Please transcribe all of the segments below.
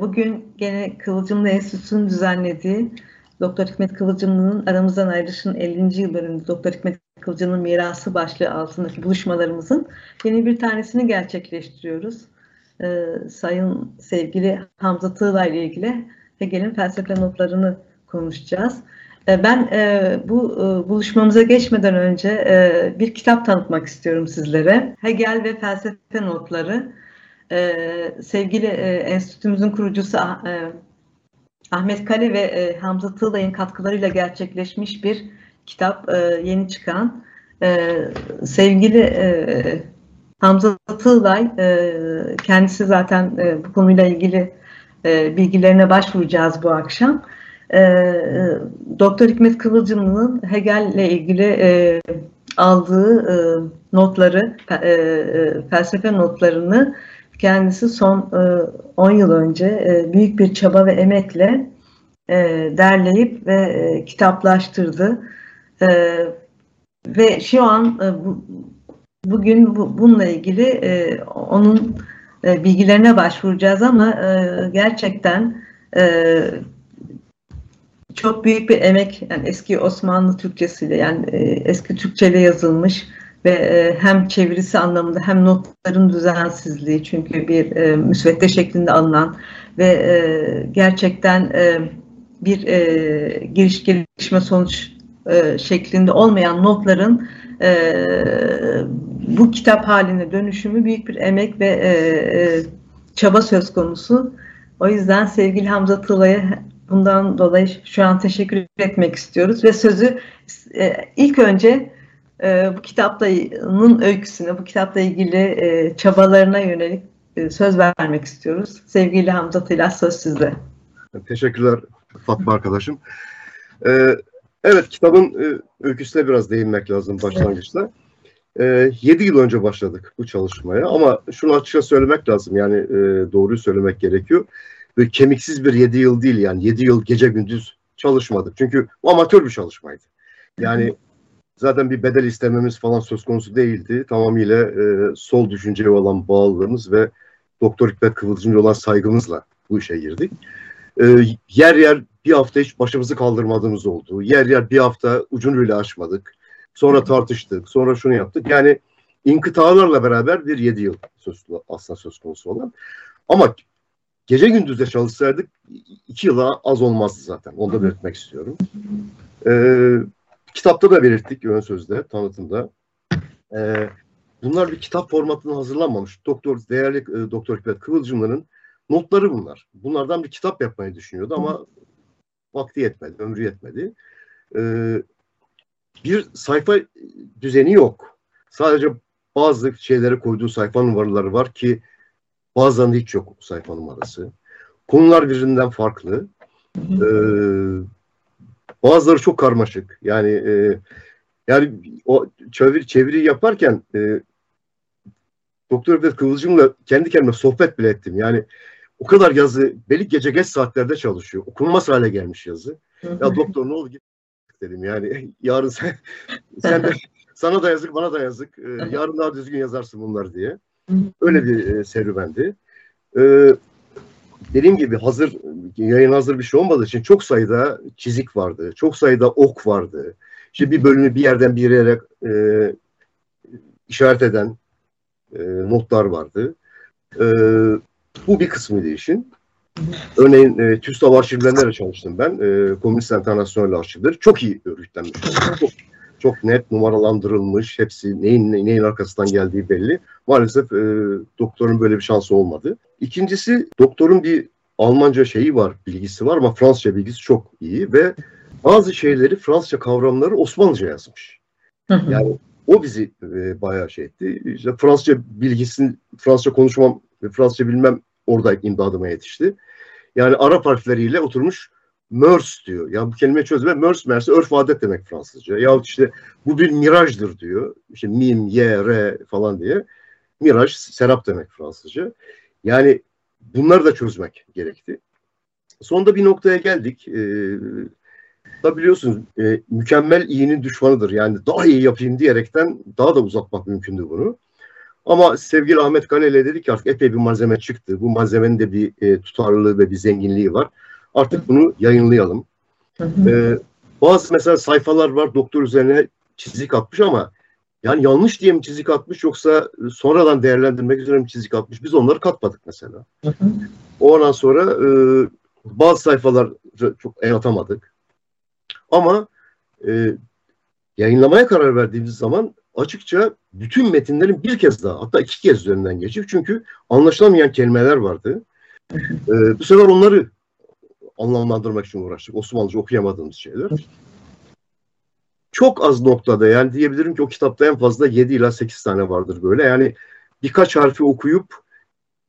Bugün gene Kıvılcımlı Enstitüsü'nün düzenlediği Doktor Hikmet Kıvılcımlı'nın aramızdan ayrılışın 50. yıl Doktor Hikmet Kıvılcımlı'nın mirası başlığı altındaki buluşmalarımızın yeni bir tanesini gerçekleştiriyoruz. Ee, sayın sevgili Hamza Tığla ile ilgili Hegel'in felsefe notlarını konuşacağız. Ee, ben e, bu e, buluşmamıza geçmeden önce e, bir kitap tanıtmak istiyorum sizlere. Hegel ve felsefe notları e, sevgili e, enstitümüzün kurucusu e, Ahmet Kale ve e, Hamza Tığlay'ın katkılarıyla gerçekleşmiş bir kitap, e, yeni çıkan. E, sevgili e, Hamza Tığlay, e, kendisi zaten e, bu konuyla ilgili e, bilgilerine başvuracağız bu akşam. E, Doktor Hikmet Kıvılcımlı'nın Hegel ile ilgili e, aldığı e, notları, e, e, felsefe notlarını Kendisi son 10 e, yıl önce e, büyük bir çaba ve emekle e, derleyip ve kitaplaştırdı. Ve şu an bugün bununla ilgili onun bilgilerine başvuracağız ama gerçekten çok büyük bir emek yani eski Osmanlı Türkçesiyle yani eski Türkçeyle yazılmış ve e, hem çevirisi anlamında hem notların düzensizliği çünkü bir e, müsvedde şeklinde alınan ve e, gerçekten e, bir e, giriş gelişme sonuç e, şeklinde olmayan notların e, bu kitap haline dönüşümü büyük bir emek ve e, e, çaba söz konusu. O yüzden sevgili Hamza Tıla'ya bundan dolayı şu an teşekkür etmek istiyoruz ve sözü e, ilk önce e, bu kitapların öyküsüne, bu kitapla ilgili e, çabalarına yönelik e, söz vermek istiyoruz. Sevgili Hamza Tilas söz sizde. Teşekkürler Fatma arkadaşım. Ee, evet kitabın e, öyküsüne biraz değinmek lazım başlangıçta. Evet. E, 7 yıl önce başladık bu çalışmaya ama şunu açıkça söylemek lazım yani e, doğruyu söylemek gerekiyor. Böyle kemiksiz bir 7 yıl değil yani 7 yıl gece gündüz çalışmadık. Çünkü bu amatör bir çalışmaydı. Yani zaten bir bedel istememiz falan söz konusu değildi. Tamamıyla e, sol düşünceye olan bağlılığımız ve Doktor Hikmet Kıvılcımcı olan saygımızla bu işe girdik. E, yer yer bir hafta hiç başımızı kaldırmadığımız oldu. Yer yer bir hafta ucunu bile açmadık. Sonra tartıştık, sonra şunu yaptık. Yani inkıtalarla beraber bir yedi yıl söz, aslında söz konusu olan. Ama gece gündüz de çalışsaydık iki yıla az olmazdı zaten. Onu da belirtmek istiyorum. Ee, kitapta da belirttik ön sözde, tanıtımda. Ee, bunlar bir kitap formatında hazırlanmamış. Doktor değerli e, Doktor Hikmet Kıvılcımlı'nın notları bunlar. Bunlardan bir kitap yapmayı düşünüyordu ama vakti yetmedi, ömrü yetmedi. Ee, bir sayfa düzeni yok. Sadece bazı şeylere koyduğu sayfa numaraları var ki bazen hiç yok sayfa numarası. Konular birbirinden farklı. Ee, Bazıları çok karmaşık. Yani e, yani o çeviri, çeviri yaparken e, Doktor Öfet Kıvılcım'la kendi kendime sohbet bile ettim. Yani o kadar yazı belli gece geç saatlerde çalışıyor. Okunmaz hale gelmiş yazı. ya doktor ne oldu git dedim yani yarın sen, sen de sana da yazık bana da yazık. Ee, yarın daha düzgün yazarsın bunlar diye. Öyle bir e, serüvendi. Ee, dediğim gibi hazır yayın hazır bir şey olmadığı için çok sayıda çizik vardı. Çok sayıda ok vardı. İşte bir bölümü bir yerden bir yere e, işaret eden e, notlar vardı. E, bu bir kısmıydı işin. Örneğin e, TÜSTAV arşivlerinde de çalıştım ben. E, Komünist Enternasyonel arşivleri çok iyi örgütlenmiş. Çok, çok net numaralandırılmış. Hepsi neyin neyin arkasından geldiği belli. Maalesef e, doktorun böyle bir şansı olmadı. İkincisi doktorun bir Almanca şeyi var, bilgisi var ama Fransızca bilgisi çok iyi ve bazı şeyleri Fransızca kavramları Osmanlıca yazmış. Yani o bizi e, bayağı şey etti. İşte Fransızca bilgisini, Fransızca konuşmam ve Fransızca bilmem orada imdadıma yetişti. Yani Arap harfleriyle oturmuş MERS diyor. Ya bu kelime çözme MERS merse örf adet demek Fransızca. Ya işte bu bir mirajdır diyor. İşte mim, ye, re falan diye. Miraj, serap demek Fransızca. Yani bunları da çözmek gerekti. Sonunda bir noktaya geldik. Ee, da biliyorsunuz e, mükemmel iyinin düşmanıdır. Yani daha iyi yapayım diyerekten daha da uzatmak mümkündü bunu. Ama sevgili Ahmet Kaleli dedi ki artık epey bir malzeme çıktı. Bu malzemenin de bir e, tutarlılığı ve bir zenginliği var. Artık bunu yayınlayalım. E, bazı mesela sayfalar var doktor üzerine çizik atmış ama yani yanlış diye mi çizik atmış yoksa sonradan değerlendirmek üzere mi çizik atmış? Biz onları katmadık mesela. Ondan sonra e, bazı sayfalar çok el atamadık. Ama e, yayınlamaya karar verdiğimiz zaman açıkça bütün metinlerin bir kez daha hatta iki kez üzerinden geçip çünkü anlaşılamayan kelimeler vardı. E, bu sefer onları anlamlandırmak için uğraştık. Osmanlıca okuyamadığımız şeyler. Çok az noktada yani diyebilirim ki o kitapta en fazla 7 ila 8 tane vardır böyle. Yani birkaç harfi okuyup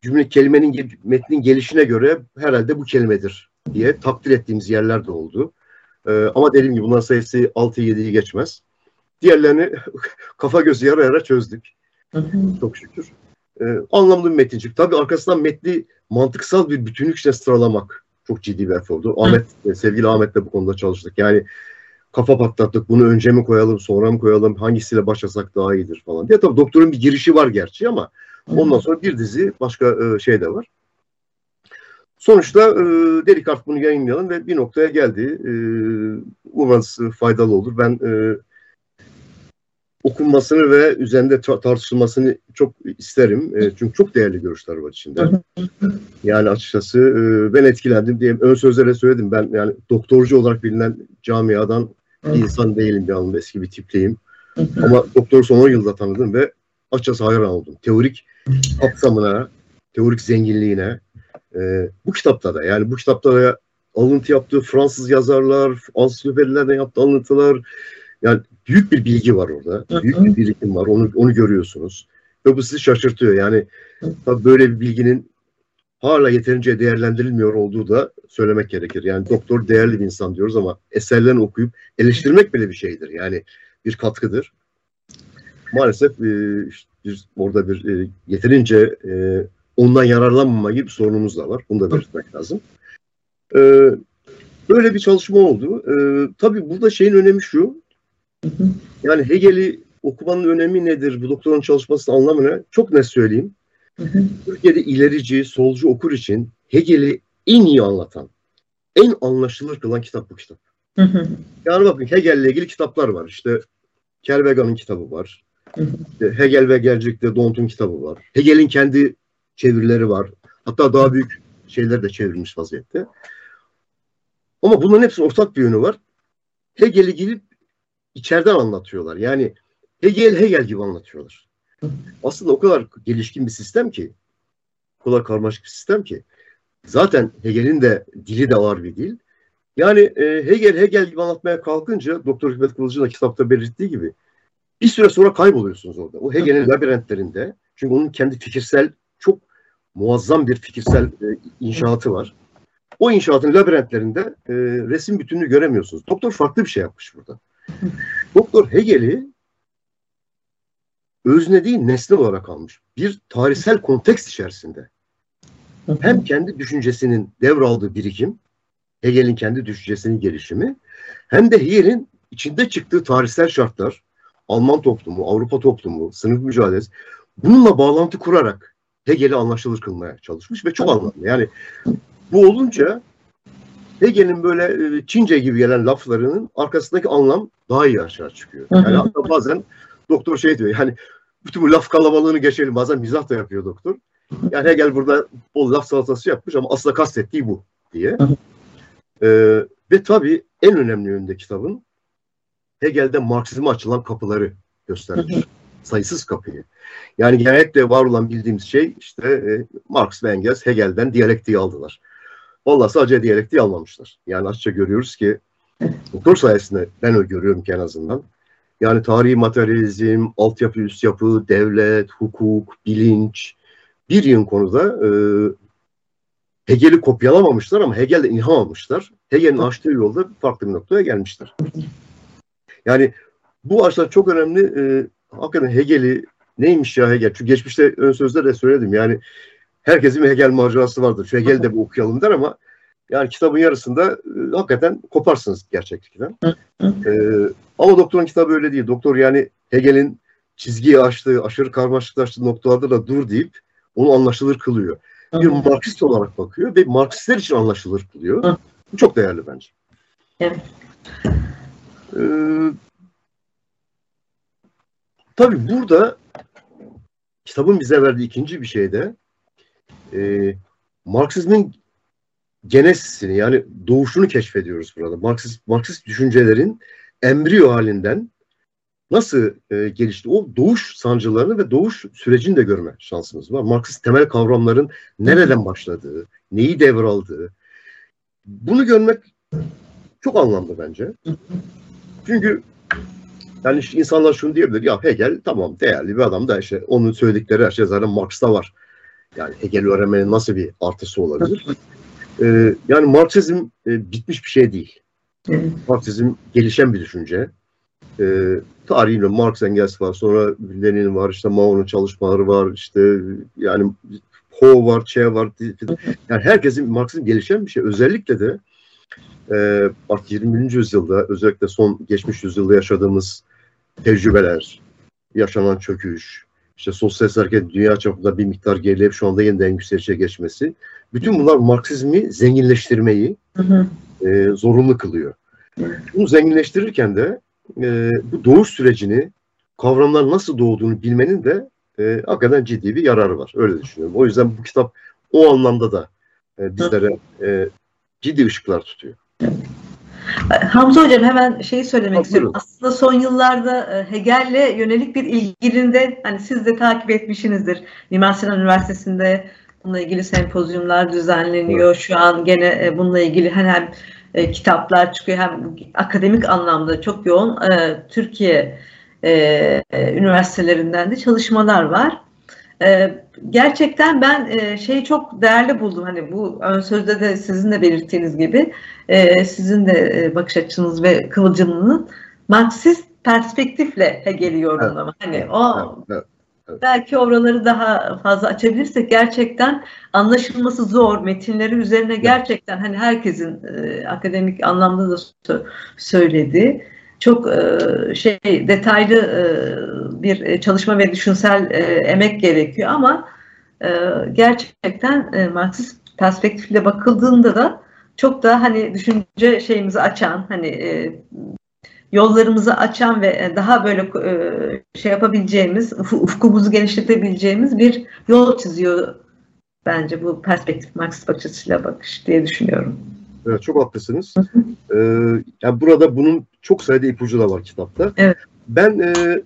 cümle kelimenin metnin gelişine göre herhalde bu kelimedir diye takdir ettiğimiz yerler de oldu. Ee, ama dediğim gibi bunların sayısı 6-7'yi geçmez. Diğerlerini kafa gözü yara yara çözdük. Çok şükür. Ee, anlamlı bir metincik. Tabii arkasından metni mantıksal bir bütünlük sıralamak çok ciddi bir efordu. Ahmet, sevgili Ahmet'le bu konuda çalıştık. Yani kafa patlattık. Bunu önce mi koyalım, sonra mı koyalım, hangisiyle başlasak daha iyidir falan diye. Tabii doktorun bir girişi var gerçi ama ondan sonra bir dizi başka e, şey de var. Sonuçta e, dedik artık bunu yayınlayalım ve bir noktaya geldi. E, umarız faydalı olur. Ben e, okunmasını ve üzerinde tartışılmasını çok isterim. E, çünkü çok değerli görüşler var içinde. Yani açıkçası e, ben etkilendim diye ön sözlere söyledim. Ben yani doktorcu olarak bilinen camiadan bir insan değilim bir anlamda eski bir tipleyim. Ama doktor son 10 yılda tanıdım ve açıkçası hayran oldum. Teorik kapsamına, teorik zenginliğine, e, bu kitapta da yani bu kitapta da alıntı yaptığı Fransız yazarlar, ansiklopedilerden yaptığı alıntılar yani büyük bir bilgi var orada. Büyük bir birikim var. Onu onu görüyorsunuz. Ve bu sizi şaşırtıyor. Yani tabii böyle bir bilginin hala yeterince değerlendirilmiyor olduğu da söylemek gerekir. Yani doktor değerli bir insan diyoruz ama eserlerini okuyup eleştirmek bile bir şeydir. Yani bir katkıdır. Maalesef e, işte bir, orada bir e, yeterince e, ondan yararlanmama gibi bir sorunumuz da var. Bunu da belirtmek lazım. E, böyle bir çalışma oldu. E, tabii burada şeyin önemi şu. Yani Hegel'i okumanın önemi nedir? Bu doktorun çalışmasının anlamı ne? Çok net söyleyeyim. Türkiye'de ilerici, solcu okur için Hegel'i en iyi anlatan, en anlaşılır kılan kitap bu kitap. Yani bakın Hegel'le ilgili kitaplar var. İşte Kervegan'ın kitabı var. İşte Hegel ve Gerçek'te Dont'un kitabı var. Hegel'in kendi çevirileri var. Hatta daha büyük şeyler de çevrilmiş vaziyette. Ama bunların hepsinin ortak bir yönü var. Hegel'i gelip içeriden anlatıyorlar. Yani Hegel Hegel gibi anlatıyorlar. Aslında o kadar gelişkin bir sistem ki, o kadar karmaşık bir sistem ki, zaten Hegel'in de dili de var bir dil. Yani e, Hegel Hegel gibi anlatmaya kalkınca Doktor Hikmet Kılıç'ın da kitapta belirttiği gibi bir süre sonra kayboluyorsunuz orada. O Hegel'in labirentlerinde. Çünkü onun kendi fikirsel çok muazzam bir fikirsel e, inşaatı var. O inşaatın labirentlerinde e, resim bütününü göremiyorsunuz. Doktor farklı bir şey yapmış burada. Doktor Hegel'i özne değil nesne olarak almış. Bir tarihsel kontekst içerisinde. Hem kendi düşüncesinin devraldığı birikim, Hegel'in kendi düşüncesinin gelişimi, hem de Hegel'in içinde çıktığı tarihsel şartlar, Alman toplumu, Avrupa toplumu, sınıf mücadelesi, bununla bağlantı kurarak Hegel'i anlaşılır kılmaya çalışmış ve çok anlamlı. Yani bu olunca Hegel'in böyle e, Çince gibi gelen laflarının arkasındaki anlam daha iyi aşağı çıkıyor. Yani hatta bazen doktor şey diyor yani bütün bu laf kalabalığını geçelim. Bazen mizah da yapıyor doktor. Yani Hegel burada bol laf salatası yapmış ama aslında kastettiği bu diye. Ee, ve tabii en önemli yönde kitabın Hegel'de Marksizme açılan kapıları göstermiş. Sayısız kapıyı. Yani genellikle var olan bildiğimiz şey işte e, Marx ve Engels Hegel'den diyalektiği aldılar. Vallahi sadece diyalektiği almamışlar. Yani açıkça görüyoruz ki doktor sayesinde ben öyle görüyorum ki en azından. Yani tarihi materyalizm, altyapı, üst yapı, devlet, hukuk, bilinç bir yığın konuda e, Hegel'i kopyalamamışlar ama Hegel'de ilham almışlar. Hegel'in açtığı yolda farklı bir noktaya gelmişler. Yani bu açıdan çok önemli. E, hakikaten Hegel'i neymiş ya Hegel? Çünkü geçmişte ön sözde de söyledim. Yani herkesin Hegel macerası vardır. Şu Hegel de bir okuyalım der ama yani kitabın yarısında e, hakikaten koparsınız gerçeklikten. e, ama doktorun kitabı öyle değil. Doktor yani Hegel'in çizgiyi aştığı, aşırı karmaşıklaştığı noktalarda da dur deyip onu anlaşılır kılıyor. Bir Marksist olarak bakıyor ve Marksistler için anlaşılır kılıyor. Bu çok değerli bence. Evet. Ee, tabii burada kitabın bize verdiği ikinci bir şey de e, Marksizmin genesisini yani doğuşunu keşfediyoruz burada. Marksist, Marksist düşüncelerin embriyo halinden nasıl e, gelişti o doğuş sancılarını ve doğuş sürecini de görme şansımız var. Marksist temel kavramların nereden başladığı, neyi devraldığı bunu görmek çok anlamlı bence. Çünkü yani işte insanlar şunu diyebilir ya Hegel tamam değerli bir adam da işte onun söyledikleri her şey zaten Marx'ta var. Yani Hegel öğrenmenin nasıl bir artısı olabilir? Ee, yani Marksizm e, bitmiş bir şey değil. Marksizm gelişen bir düşünce. Ee, tarihiyle Marx Engels var, sonra Lenin var, işte Mao'nun çalışmaları var, işte yani Ho var, Che var. Yani herkesin Marksizm gelişen bir şey. Özellikle de e, bak 20. yüzyılda özellikle son geçmiş yüzyılda yaşadığımız tecrübeler, yaşanan çöküş, işte sosyal hareket dünya çapında bir miktar gerileyip şu anda yeniden yükselişe geçmesi. Bütün bunlar Marksizmi zenginleştirmeyi hı hı. E, zorunlu kılıyor. Bunu zenginleştirirken de e, bu doğuş sürecini, kavramlar nasıl doğduğunu bilmenin de e, hakikaten ciddi bir yararı var. Öyle düşünüyorum. O yüzden bu kitap o anlamda da e, bizlere e, ciddi ışıklar tutuyor. Hamza Hocam hemen şeyi söylemek istiyorum. Aslında son yıllarda e, Hegel'le yönelik bir ilginin de hani siz de takip etmişsinizdir. Mimar Sinan Üniversitesi'nde bununla ilgili sempozyumlar düzenleniyor. Evet. Şu an gene e, bununla ilgili hani hem e, kitaplar çıkıyor hem akademik anlamda çok yoğun Türkiye üniversitelerinden de çalışmalar var. E, gerçekten ben e, şeyi çok değerli buldum. Hani bu ön sözde de sizin de belirttiğiniz gibi e, sizin de e, bakış açınız ve kıvılcımının Marksist perspektifle Hegel'i yorumlama. Evet. Hani o evet, evet. Belki oraları daha fazla açabilirsek gerçekten anlaşılması zor metinleri üzerine gerçekten hani herkesin e, akademik anlamda da söyledi. Çok e, şey detaylı e, bir çalışma ve düşünsel e, emek gerekiyor ama e, gerçekten e, Marksist perspektifle bakıldığında da çok da hani düşünce şeyimizi açan hani e, yollarımızı açan ve e, daha böyle e, şey yapabileceğimiz, ufkumuzu genişletebileceğimiz bir yol çiziyor bence bu perspektif Marksist bakış açısıyla bakış diye düşünüyorum. Evet, çok haklısınız. ee, yani burada bunun çok sayıda ipucu da var kitapta. Evet. Ben e,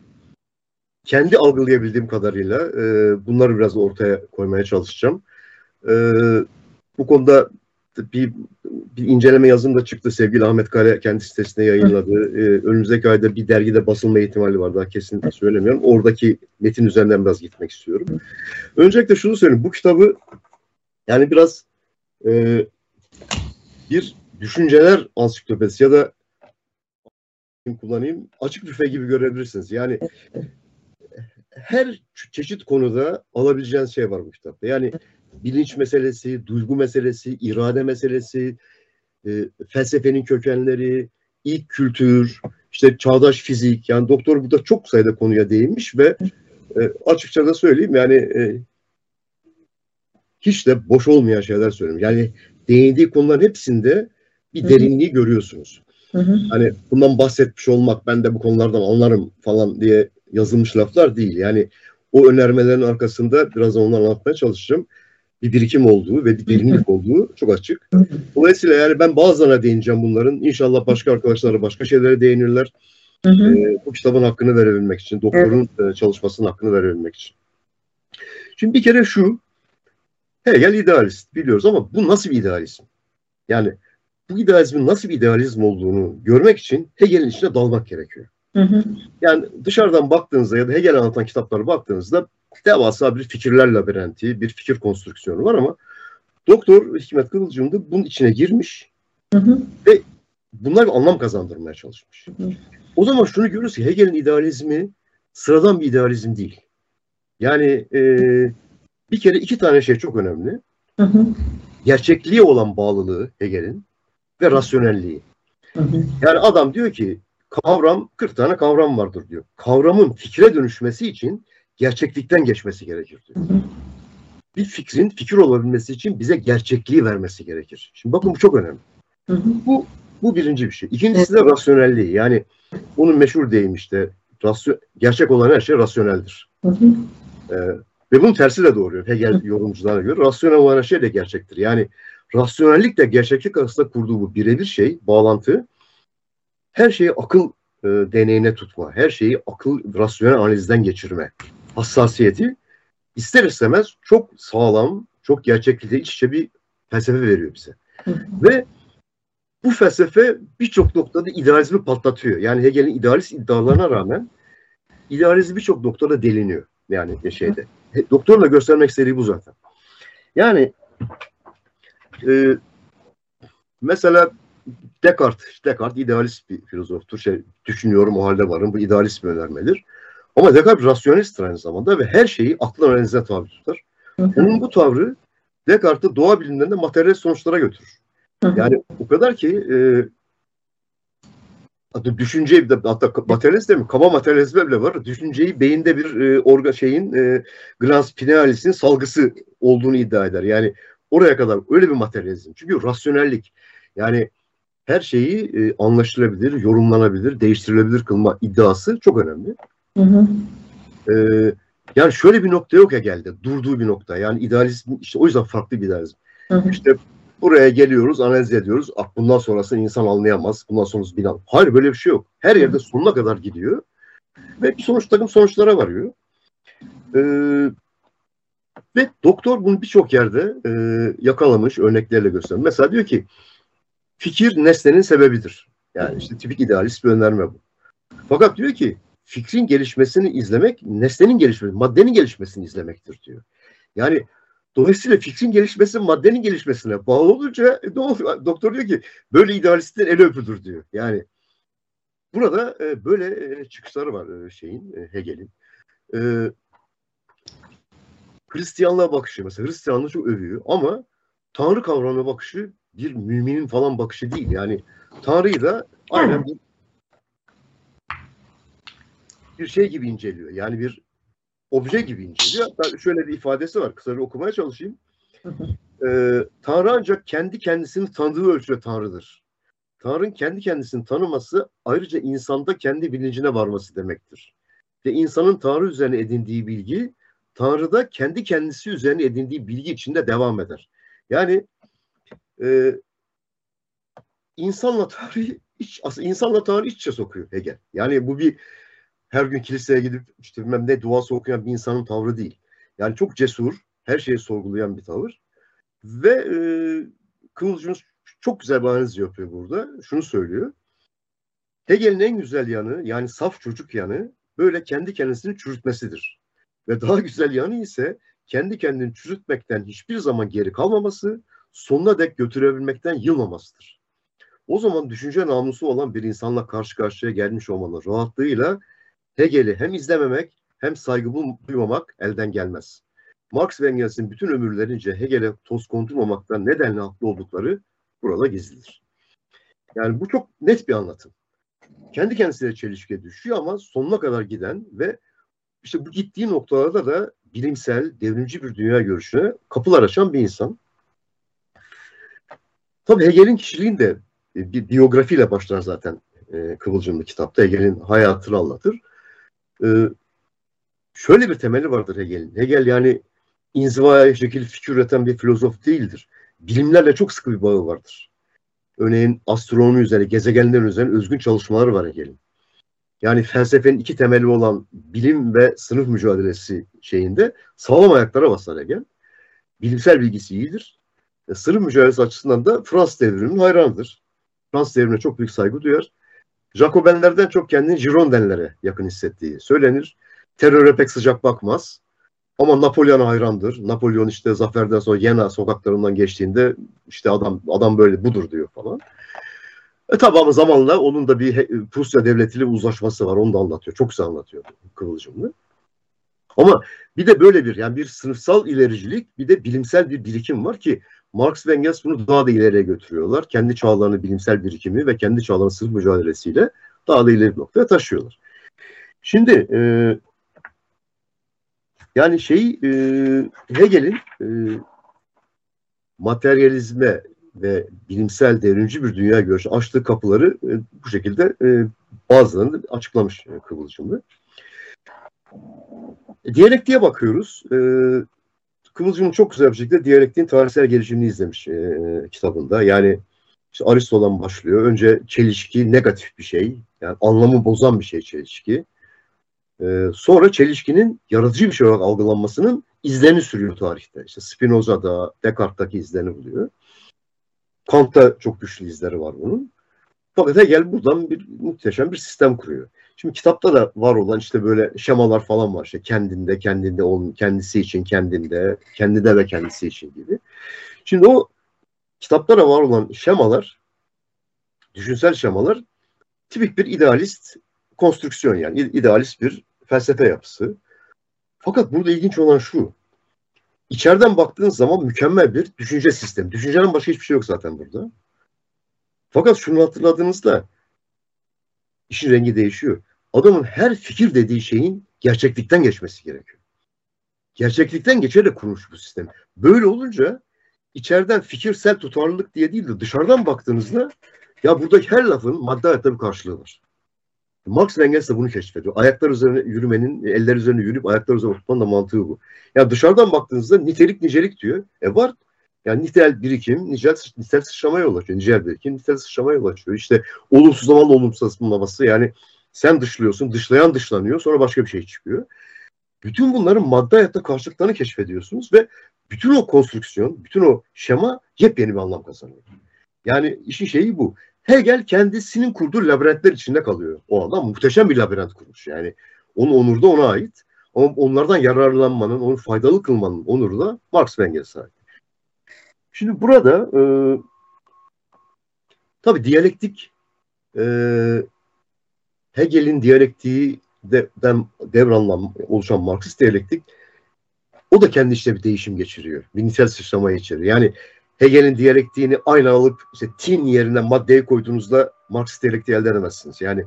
kendi algılayabildiğim kadarıyla e, bunları biraz ortaya koymaya çalışacağım. E, bu konuda bir, bir inceleme yazım da çıktı. Sevgili Ahmet Kale kendi sitesinde yayınladı. Ee, önümüzdeki ayda bir dergide basılma ihtimali var. Daha kesin söylemiyorum. Oradaki metin üzerinden biraz gitmek istiyorum. Öncelikle şunu söyleyeyim. Bu kitabı yani biraz e, bir düşünceler ansiklopedisi ya da kullanayım açık büfe gibi görebilirsiniz. Yani her çeşit konuda alabileceğiniz şey var bu kitapta. Yani bilinç meselesi, duygu meselesi, irade meselesi, e, felsefenin kökenleri, ilk kültür, işte çağdaş fizik. Yani doktor burada çok sayıda konuya değinmiş ve e, açıkça da söyleyeyim yani e, hiç de boş olmayan şeyler söylüyorum. Yani değindiği konuların hepsinde bir derinliği hı hı. görüyorsunuz. Hı hı. Hani bundan bahsetmiş olmak, ben de bu konulardan anlarım falan diye yazılmış laflar değil. Yani o önermelerin arkasında biraz onları anlatmaya çalışacağım bir birikim olduğu ve bir derinlik olduğu çok açık. Dolayısıyla yani ben bazılarına değineceğim bunların. İnşallah başka arkadaşlara başka şeylere değinirler. Hı hı. E, bu kitabın hakkını verebilmek için, doktorun evet. çalışmasının hakkını verebilmek için. Şimdi bir kere şu, Hegel idealist biliyoruz ama bu nasıl bir idealizm? Yani bu idealizmin nasıl bir idealizm olduğunu görmek için Hegel'in içine dalmak gerekiyor. Hı hı. Yani dışarıdan baktığınızda ya da Hegel anlatan kitaplara baktığınızda devasa bir fikirler labirenti, bir fikir konstrüksiyonu var ama Doktor Hikmet Kıvılcım da bunun içine girmiş hı hı. ve bunlar bir anlam kazandırmaya çalışmış. Hı hı. O zaman şunu görürüz ki Hegel'in idealizmi sıradan bir idealizm değil. Yani e, bir kere iki tane şey çok önemli. Hı hı. Gerçekliğe olan bağlılığı Hegel'in ve rasyonelliği. Hı hı. Yani adam diyor ki kavram 40 tane kavram vardır diyor. Kavramın fikre dönüşmesi için gerçeklikten geçmesi gerekir diyor. Bir fikrin fikir olabilmesi için bize gerçekliği vermesi gerekir. Şimdi bakın bu çok önemli. Bu bu birinci bir şey. İkincisi de rasyonelliği. Yani bunun meşhur deyim işte rasyon, gerçek olan her şey rasyoneldir. Ee, ve bunun tersi de doğru. Hegel yorumcularına göre rasyonel olan her şey de gerçektir. Yani rasyonellikle gerçeklik arasında kurduğu bu birebir şey, bağlantı her şeyi akıl e, deneyine tutma, her şeyi akıl rasyonel analizden geçirme hassasiyeti ister istemez çok sağlam, çok gerçeklikle iç içe bir felsefe veriyor bize. Ve bu felsefe birçok noktada idealizmi patlatıyor. Yani Hegel'in idealist iddialarına rağmen idealizm birçok noktada deliniyor. Yani şeyde. Doktorun da göstermek istediği bu zaten. Yani e, mesela Descartes, Descartes idealist bir filozoftur. Şey, düşünüyorum o halde varım. Bu idealist bir önermedir. Ama Descartes rasyonelisttir aynı zamanda ve her şeyi aklın analizine tabi tutar. Onun bu tavrı Descartes'i doğa bilimlerinde materyal sonuçlara götürür. Yani o kadar ki e, hatta düşünceyi hatta materyalist değil mi? Kaba materyalizme bile var. Düşünceyi beyinde bir e, orga şeyin e, glans pinealis'in salgısı olduğunu iddia eder. Yani oraya kadar öyle bir materyalizm. Çünkü rasyonellik yani her şeyi e, anlaşılabilir, yorumlanabilir, değiştirilebilir kılma iddiası çok önemli. Hı hı. E, yani şöyle bir nokta yok ya geldi. Durduğu bir nokta. Yani idealizm işte o yüzden farklı bir idealizm. Hı hı. İşte buraya geliyoruz, analiz ediyoruz. Ah, bundan sonrasını insan anlayamaz. Bundan sonrası bina. Hayır böyle bir şey yok. Her yerde sonuna kadar gidiyor. Ve bir sonuç takım sonuçlara varıyor. Ee, ve doktor bunu birçok yerde e, yakalamış, örneklerle gösteriyor. Mesela diyor ki fikir nesnenin sebebidir. Yani işte tipik idealist bir önerme bu. Fakat diyor ki fikrin gelişmesini izlemek nesnenin gelişmesi, maddenin gelişmesini izlemektir diyor. Yani dolayısıyla fikrin gelişmesi maddenin gelişmesine bağlı olunca e, doktor diyor ki böyle idealistlerin eli öpülür diyor. Yani burada e, böyle e, çıkışları var e, şeyin e, Hegel'in. E, Hristiyanlığa bakışı mesela Hristiyanlığı çok övüyor ama Tanrı kavramına bakışı bir müminin falan bakışı değil. Yani Tanrı'yı da aynen bir, bir şey gibi inceliyor. Yani bir obje gibi inceliyor. Hatta şöyle bir ifadesi var. Kısaca okumaya çalışayım. Ee, Tanrı ancak kendi kendisini tanıdığı ölçüde Tanrı'dır. Tanrı'nın kendi kendisini tanıması ayrıca insanda kendi bilincine varması demektir. Ve insanın Tanrı üzerine edindiği bilgi Tanrı'da kendi kendisi üzerine edindiği bilgi içinde devam eder. Yani e, insanla tarihi iç, aslında insanla tarihi iç içe sokuyor Hegel. Yani bu bir her gün kiliseye gidip işte bilmem ne duası okuyan bir insanın tavrı değil. Yani çok cesur, her şeyi sorgulayan bir tavır. Ve e, Kıvılcım çok güzel bir analiz yapıyor burada. Şunu söylüyor. Hegel'in en güzel yanı yani saf çocuk yanı böyle kendi kendisini çürütmesidir. Ve daha güzel yanı ise kendi kendini çürütmekten hiçbir zaman geri kalmaması, sonuna dek götürebilmekten yılmamasıdır. O zaman düşünce namusu olan bir insanla karşı karşıya gelmiş olmanın rahatlığıyla Hegel'i hem izlememek hem saygı duymamak elden gelmez. Marx ve Engels'in bütün ömürlerince Hegel'e toz kondurmamaktan nedenle haklı oldukları burada gizlidir. Yani bu çok net bir anlatım. Kendi kendisiyle çelişkiye düşüyor ama sonuna kadar giden ve işte bu gittiği noktalarda da bilimsel, devrimci bir dünya görüşüne kapılar açan bir insan. Tabii Hegel'in kişiliğini de bir biyografiyle başlar zaten e, Kıvılcımlı kitapta. Hegel'in hayatını anlatır. E, şöyle bir temeli vardır Hegel'in. Hegel yani inzivaya şekil fikir üreten bir filozof değildir. Bilimlerle çok sıkı bir bağı vardır. Örneğin astronomi üzerine, gezegenler üzerine özgün çalışmaları var Hegel'in. Yani felsefenin iki temeli olan bilim ve sınıf mücadelesi şeyinde sağlam ayaklara basar Hegel. Bilimsel bilgisi iyidir. E, sınıf mücadelesi açısından da Fransız devriminin hayranıdır. Fransız devrimine çok büyük saygı duyar. Jacobenlerden çok kendini Girondenlere yakın hissettiği söylenir. Teröre pek sıcak bakmaz. Ama Napolyon'a hayrandır. Napolyon işte zaferden sonra Yena sokaklarından geçtiğinde işte adam adam böyle budur diyor falan. E tabi ama zamanla onun da bir Prusya devletiyle uzlaşması var. Onu da anlatıyor. Çok güzel anlatıyor Kıvılcımlı. Ama bir de böyle bir yani bir sınıfsal ilericilik bir de bilimsel bir birikim var ki Marx ve Engels bunu daha da ileriye götürüyorlar. Kendi çağlarının bilimsel birikimi ve kendi çağlarının sınıf mücadelesiyle daha da ileri bir noktaya taşıyorlar. Şimdi e, yani şey e, Hegel'in e, materyalizme ve bilimsel devrimci bir dünya görüşü açtığı kapıları e, bu şekilde e, bazılarını açıklamış e, Kıvılcım'da. E, diyalektiğe bakıyoruz. E, Kıvılcım çok güzel bir şekilde diyalektiğin tarihsel gelişimini izlemiş e, kitabında. Yani işte Aristo'dan başlıyor. Önce çelişki negatif bir şey. Yani anlamı bozan bir şey çelişki. E, sonra çelişkinin yaratıcı bir şey olarak algılanmasının izlerini sürüyor tarihte. İşte Spinoza'da, Descartes'taki izlerini buluyor. Kant'ta çok güçlü izleri var bunun. Fakat Hegel buradan bir muhteşem bir sistem kuruyor. Şimdi kitapta da var olan işte böyle şemalar falan var. İşte kendinde, kendinde, onun, kendisi için, kendinde, kendide ve kendisi için gibi. Şimdi o kitapta var olan şemalar, düşünsel şemalar tipik bir idealist konstrüksiyon yani idealist bir felsefe yapısı. Fakat burada ilginç olan şu. İçeriden baktığınız zaman mükemmel bir düşünce sistemi. Düşüncenin başka hiçbir şey yok zaten burada. Fakat şunu hatırladığınızda işin rengi değişiyor. Adamın her fikir dediği şeyin gerçeklikten geçmesi gerekiyor. Gerçeklikten geçerek kurmuş bu sistem. Böyle olunca içeriden fikirsel tutarlılık diye değil de dışarıdan baktığınızda ya buradaki her lafın madde hayatta bir karşılığı var. Marx ve Engels de bunu keşfediyor. Ayaklar üzerine yürümenin, eller üzerine yürüyüp ayaklar üzerine oturmanın da mantığı bu. Yani dışarıdan baktığınızda nitelik nicelik diyor. E var. Yani nitel birikim, nitel, nitel sıçramaya yol açıyor. Nicel birikim, nitel sıçramaya yol açıyor. İşte olumsuzlamanın olumsuzlaması yani sen dışlıyorsun, dışlayan dışlanıyor, sonra başka bir şey çıkıyor. Bütün bunların madde hayatta karşılıklarını keşfediyorsunuz ve bütün o konstrüksiyon, bütün o şema yepyeni bir anlam kazanıyor. Yani işin şeyi bu. Hegel kendisinin kurduğu labirentler içinde kalıyor. O adam muhteşem bir labirent kurmuş. Yani onun onuru da ona ait. Ama onlardan yararlanmanın, onu faydalı kılmanın onuru da Marx ve Engels'e ait. Şimdi burada e, tabi diyalektik e, Hegel'in diyalektiği de, devranla oluşan Marksist diyalektik o da kendi işte bir değişim geçiriyor. Bir nitel sıçrama geçiriyor. Yani Hegel'in diyalektiğini aynı alıp işte tin yerine maddeyi koyduğunuzda Marksist diyalektiği elde edemezsiniz. Yani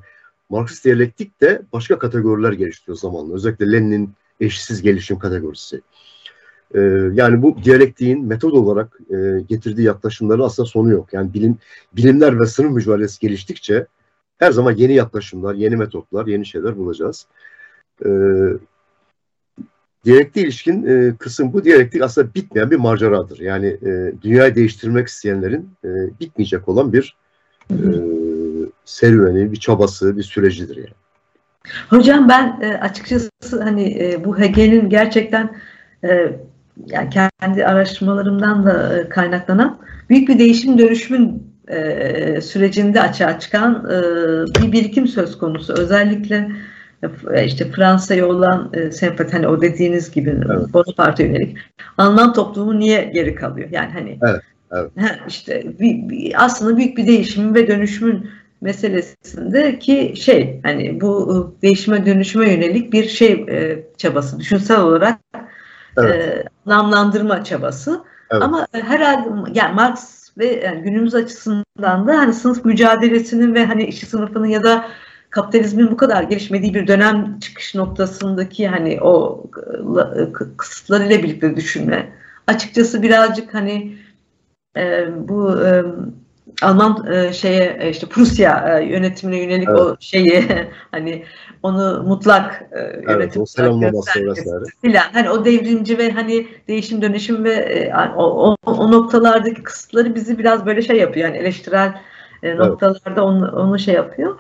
Marksist diyalektik de başka kategoriler geliştiriyor zamanla. Özellikle Lenin'in eşsiz gelişim kategorisi. Ee, yani bu diyalektiğin metod olarak e, getirdiği yaklaşımların aslında sonu yok. Yani bilim, bilimler ve sınıf mücadelesi geliştikçe her zaman yeni yaklaşımlar, yeni metotlar, yeni şeyler bulacağız. Ee, Diyalekte ilişkin e, kısım bu. Diyalektik aslında bitmeyen bir maceradır. Yani e, dünyayı değiştirmek isteyenlerin e, bitmeyecek olan bir e, serüveni, bir çabası, bir sürecidir yani. Hocam ben e, açıkçası hani e, bu Hegel'in gerçekten e, yani kendi araştırmalarımdan da e, kaynaklanan büyük bir değişim dönüşümün e, sürecinde açığa çıkan e, bir birikim söz konusu. Özellikle e, işte Fransa'ya olan e, sempati hani o dediğiniz gibi evet. Bonaparte yönelik Alman toplumu niye geri kalıyor? Yani hani evet, evet. işte bir, bir, aslında büyük bir değişim ve dönüşümün meselesinde ki şey hani bu e, değişime dönüşüme yönelik bir şey e, çabası düşünsel olarak evet. e, anlamlandırma çabası evet. ama herhalde yani Marx ve yani günümüz açısından da hani sınıf mücadelesinin ve hani işçi sınıfının ya da kapitalizmin bu kadar gelişmediği bir dönem çıkış noktasındaki hani o kısıtlarıyla birlikte düşünme açıkçası birazcık hani e, bu e, Alman e, şeye işte Prusya e, yönetimine yönelik evet. o şeyi hani onu mutlak e, yönetim evet, filan hani o devrimci ve hani değişim dönüşüm ve e, o, o, o noktalardaki kısıtları bizi biraz böyle şey yapıyor yani eleştirel e, noktalarda evet. onu, onu şey yapıyor.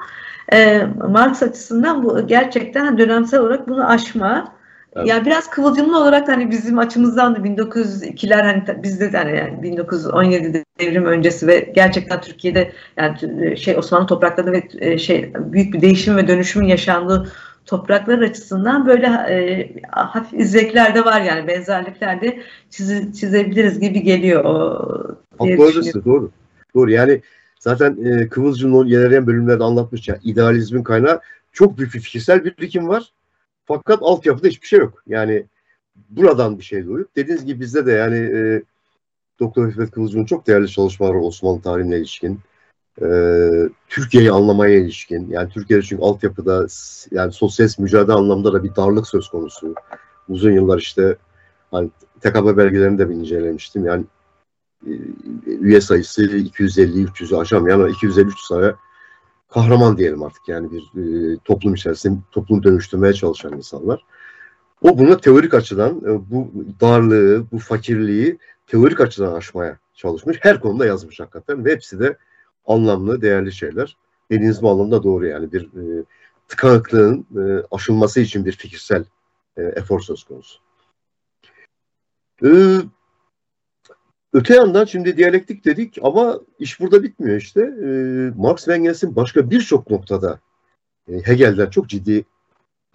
E, Marx açısından bu gerçekten dönemsel olarak bunu aşma. Evet. Yani biraz kıvılcımlı olarak hani bizim açımızdan da 1902'ler hani bizde de hani yani 1917 devrim öncesi ve gerçekten Türkiye'de yani e, şey Osmanlı topraklarında ve e, şey büyük bir değişim ve dönüşümün yaşandığı topraklar açısından böyle e, hafif izlekler de var yani benzerlikler de çize, çizebiliriz gibi geliyor. O, Haklı doğru. Doğru yani Zaten e, Kıvılcım'ın ilerleyen bölümlerde anlatmış ya idealizmin kaynağı çok büyük bir fikirsel birikim var. Fakat altyapıda hiçbir şey yok. Yani buradan bir şey doğuyor. Dediğiniz gibi bizde de yani e, Doktor Hikmet Kıvılcım'ın çok değerli çalışmaları Osmanlı tarihine ilişkin. e, Türkiye'yi anlamaya ilişkin yani Türkiye'de çünkü altyapıda yani sosyalist mücadele anlamında da bir darlık söz konusu. Uzun yıllar işte hani TKP belgelerini de bir incelemiştim. Yani e, üye sayısı 250-300'ü aşamayan ama 250-300 sayı kahraman diyelim artık yani bir e, toplum içerisinde toplum dönüştürmeye çalışan insanlar. O bunu teorik açıdan e, bu darlığı, bu fakirliği teorik açıdan aşmaya çalışmış. Her konuda yazmış hakikaten ve hepsi de anlamlı, değerli şeyler. Dediğiniz bu anlamda doğru yani bir e, tıkanıklığın e, aşılması için bir fikirsel e, efor söz konusu. E, öte yandan şimdi diyalektik dedik ama iş burada bitmiyor işte. E, Marx ve Engels'in başka birçok noktada e, Hegel'den çok ciddi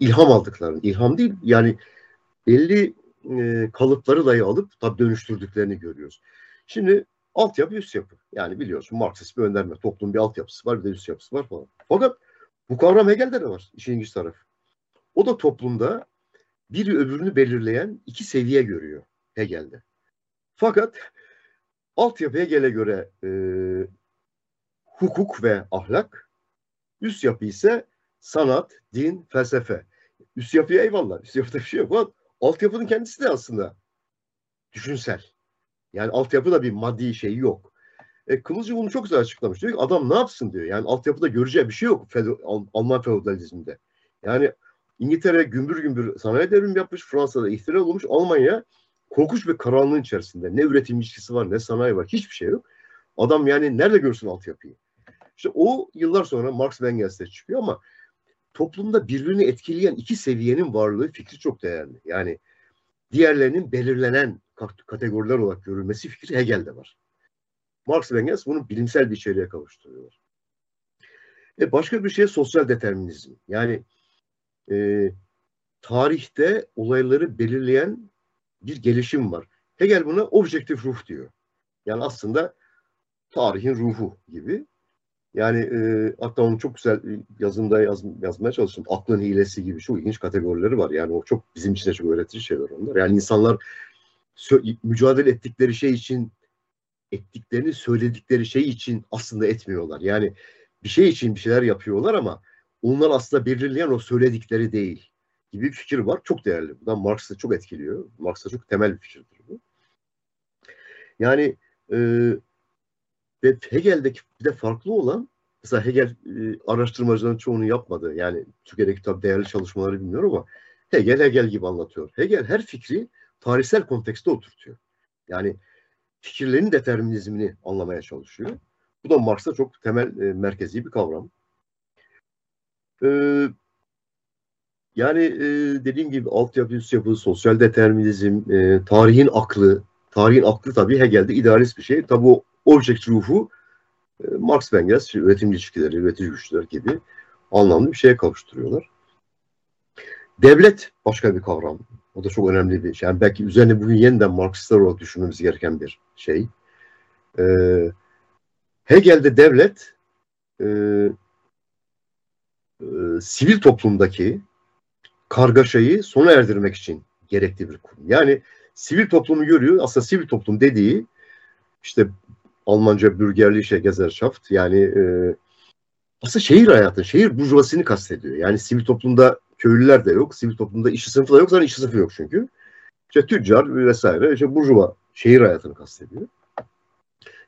ilham aldıklarını, ilham değil yani belli e, kalıpları dahi alıp tabi dönüştürdüklerini görüyoruz. Şimdi altyapı üst yapı. Yani biliyorsun Marksist bir önerme. Toplum bir altyapısı var bir de üst yapısı var falan. Fakat bu kavram Hegel'de de var. İşin ilginç tarafı. O da toplumda biri öbürünü belirleyen iki seviye görüyor Hegel'de. Fakat altyapı Hegel'e göre e, hukuk ve ahlak, üst yapı ise sanat, din, felsefe. Üst yapıya eyvallah. Üst yapıda bir şey yok. Fakat altyapının kendisi de aslında düşünsel. Yani altyapı da bir maddi şey yok. E, Kılıcı bunu çok güzel açıklamış. Diyor ki adam ne yapsın diyor. Yani altyapıda göreceği bir şey yok Alman feodalizminde. Yani İngiltere gümbür gümbür sanayi devrimi yapmış. Fransa'da ihtilal olmuş. Almanya korkunç bir karanlığın içerisinde. Ne üretim ilişkisi var ne sanayi var. Hiçbir şey yok. Adam yani nerede görsün altyapıyı? İşte o yıllar sonra Marx ve Engels'te çıkıyor ama toplumda birbirini etkileyen iki seviyenin varlığı fikri çok değerli. Yani diğerlerinin belirlenen kategoriler olarak görülmesi fikri Hegel'de var. Marx ve Engels bunu bilimsel bir içeriğe kavuşturuyorlar. E başka bir şey sosyal determinizm. Yani e, tarihte olayları belirleyen bir gelişim var. Hegel buna objektif ruh diyor. Yani aslında tarihin ruhu gibi. Yani e, hatta onu çok güzel yazımda yaz, yazmaya çalıştım. Aklın hilesi gibi şu ilginç kategorileri var. Yani o çok bizim için de çok öğretici şeyler onlar. Yani insanlar mücadele ettikleri şey için ettiklerini söyledikleri şey için aslında etmiyorlar. Yani bir şey için bir şeyler yapıyorlar ama onlar aslında belirleyen o söyledikleri değil gibi bir fikir var. Çok değerli. Bu da Marx'ı çok etkiliyor. Marx'ta çok temel bir fikirdir bu. Yani e, ve Hegel'deki bir de farklı olan mesela Hegel e, araştırmacıların çoğunu yapmadı. Yani Türkiye'deki tabii değerli çalışmaları bilmiyorum ama Hegel Hegel gibi anlatıyor. Hegel her fikri tarihsel kontekste oturtuyor. Yani fikirlerin determinizmini anlamaya çalışıyor. Bu da Marx'ta çok temel e, merkezi bir kavram. Ee, yani e, dediğim gibi altyapı, üst yapı, sosyal determinizm, e, tarihin aklı, tarihin aklı tabii Hegel'de idealist bir şey. Tabii o object ruhu e, Marx ve Engels, üretim ilişkileri, üretici güçler gibi anlamlı bir şeye kavuşturuyorlar. Devlet başka bir kavram. O da çok önemli bir şey. Yani belki üzerine bugün yeniden Marksistler olarak düşünmemiz gereken bir şey. Ee, Hegel'de devlet e, e, sivil toplumdaki kargaşayı sona erdirmek için gerekli bir kurum. Yani sivil toplumu görüyor. Aslında sivil toplum dediği işte Almanca bürgerliche Gesellschaft yani e, aslında şehir hayatı, şehir burjuvasını kastediyor. Yani sivil toplumda köylüler de yok. Sivil toplumda işçi sınıfı da yok. Zaten işçi sınıfı yok çünkü. İşte tüccar vesaire. işte burjuva şehir hayatını kastediyor.